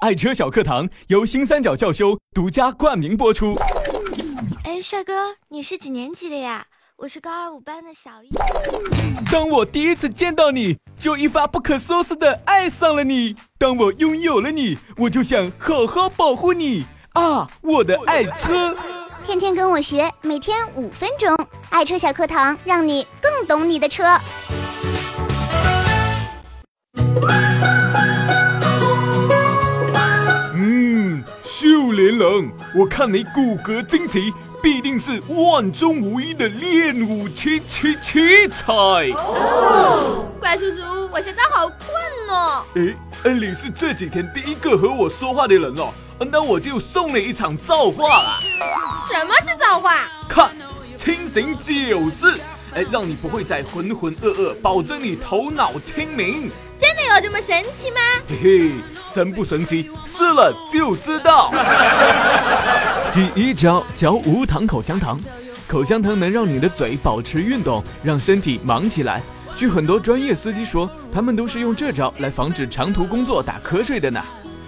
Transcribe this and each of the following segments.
爱车小课堂由新三角教修独家冠名播出。哎，帅哥，你是几年级的呀？我是高二五班的小一。当我第一次见到你，就一发不可收拾的爱上了你。当我拥有了你，我就想好好保护你啊，我的爱车。天天跟我学，每天五分钟，爱车小课堂，让你更懂你的车。秀莲郎，我看你骨骼惊奇，必定是万中无一的练武奇奇奇才。哦怪叔叔，我现在好困哦。诶，恩里是这几天第一个和我说话的人哦，那我就送你一场造化啦。什么是造化？看，清醒九式，哎，让你不会再浑浑噩噩，保证你头脑清明。有这么神奇吗？嘿嘿，神不神奇，试了就知道。第一招嚼无糖口香糖，口香糖能让你的嘴保持运动，让身体忙起来。据很多专业司机说，他们都是用这招来防止长途工作打瞌睡的呢。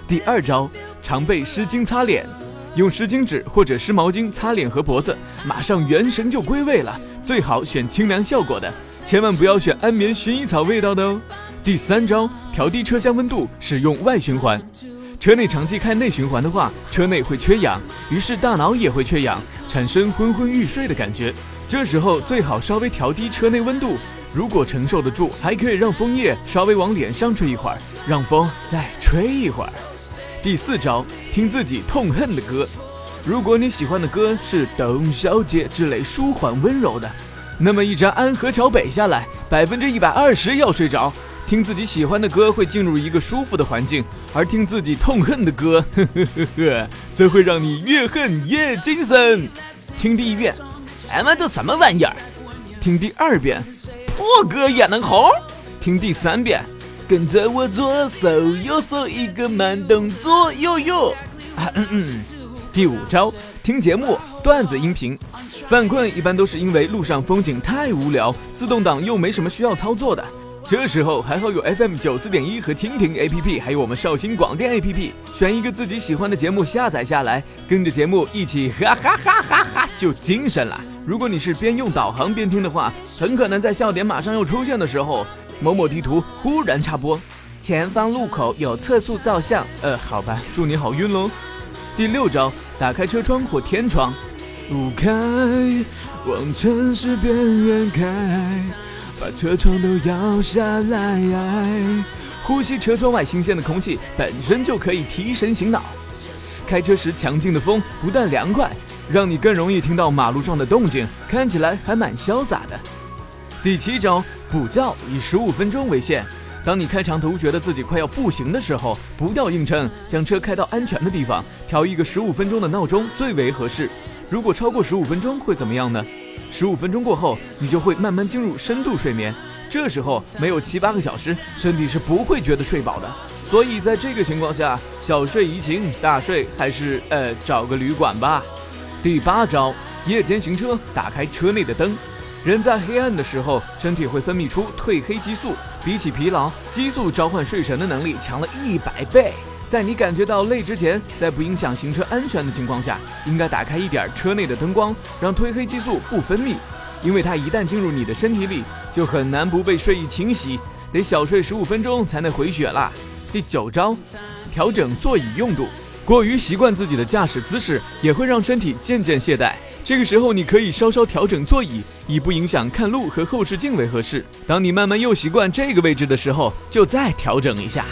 第二招，常备湿巾擦脸，用湿巾纸或者湿毛巾擦脸和脖子，马上元神就归位了。最好选清凉效果的，千万不要选安眠薰衣草味道的哦。第三招，调低车厢温度，使用外循环。车内长期开内循环的话，车内会缺氧，于是大脑也会缺氧，产生昏昏欲睡的感觉。这时候最好稍微调低车内温度。如果承受得住，还可以让风叶稍微往脸上吹一会儿，让风再吹一会儿。第四招，听自己痛恨的歌。如果你喜欢的歌是董小姐之类舒缓温柔的，那么一张安河桥北下来，百分之一百二十要睡着。听自己喜欢的歌会进入一个舒服的环境，而听自己痛恨的歌，呵呵呵呵，则会让你越恨越精神。听第一遍，哎妈这什么玩意儿？听第二遍。破歌也能红，听第三遍，跟着我左手右手一个慢动作，哟哟。嗯嗯。第五招，听节目段子音频。犯困一般都是因为路上风景太无聊，自动挡又没什么需要操作的。这时候还好有 FM 九四点一和蜻蜓 APP，还有我们绍兴广电 APP，选一个自己喜欢的节目下载下来，跟着节目一起哈哈哈哈哈就精神了。如果你是边用导航边听的话，很可能在笑点马上要出现的时候，某某地图忽然插播，前方路口有测速照相。呃，好吧，祝你好运喽。第六招，打开车窗或天窗，不开，往城市边缘开，把车窗都摇下来，呼吸车窗外新鲜的空气，本身就可以提神醒脑。开车时强劲的风不但凉快。让你更容易听到马路上的动静，看起来还蛮潇洒的。第七招补觉以十五分钟为限。当你开长途觉得自己快要不行的时候，不要硬撑，将车开到安全的地方，调一个十五分钟的闹钟最为合适。如果超过十五分钟会怎么样呢？十五分钟过后，你就会慢慢进入深度睡眠。这时候没有七八个小时，身体是不会觉得睡饱的。所以在这个情况下，小睡怡情，大睡还是呃找个旅馆吧。第八招，夜间行车，打开车内的灯。人在黑暗的时候，身体会分泌出褪黑激素，比起疲劳，激素召唤睡神的能力强了一百倍。在你感觉到累之前，在不影响行车安全的情况下，应该打开一点车内的灯光，让褪黑激素不分泌，因为它一旦进入你的身体里，就很难不被睡意侵袭，得小睡十五分钟才能回血啦。第九招，调整座椅用度。过于习惯自己的驾驶姿势，也会让身体渐渐懈怠。这个时候，你可以稍稍调整座椅，以不影响看路和后视镜为合适。当你慢慢又习惯这个位置的时候，就再调整一下。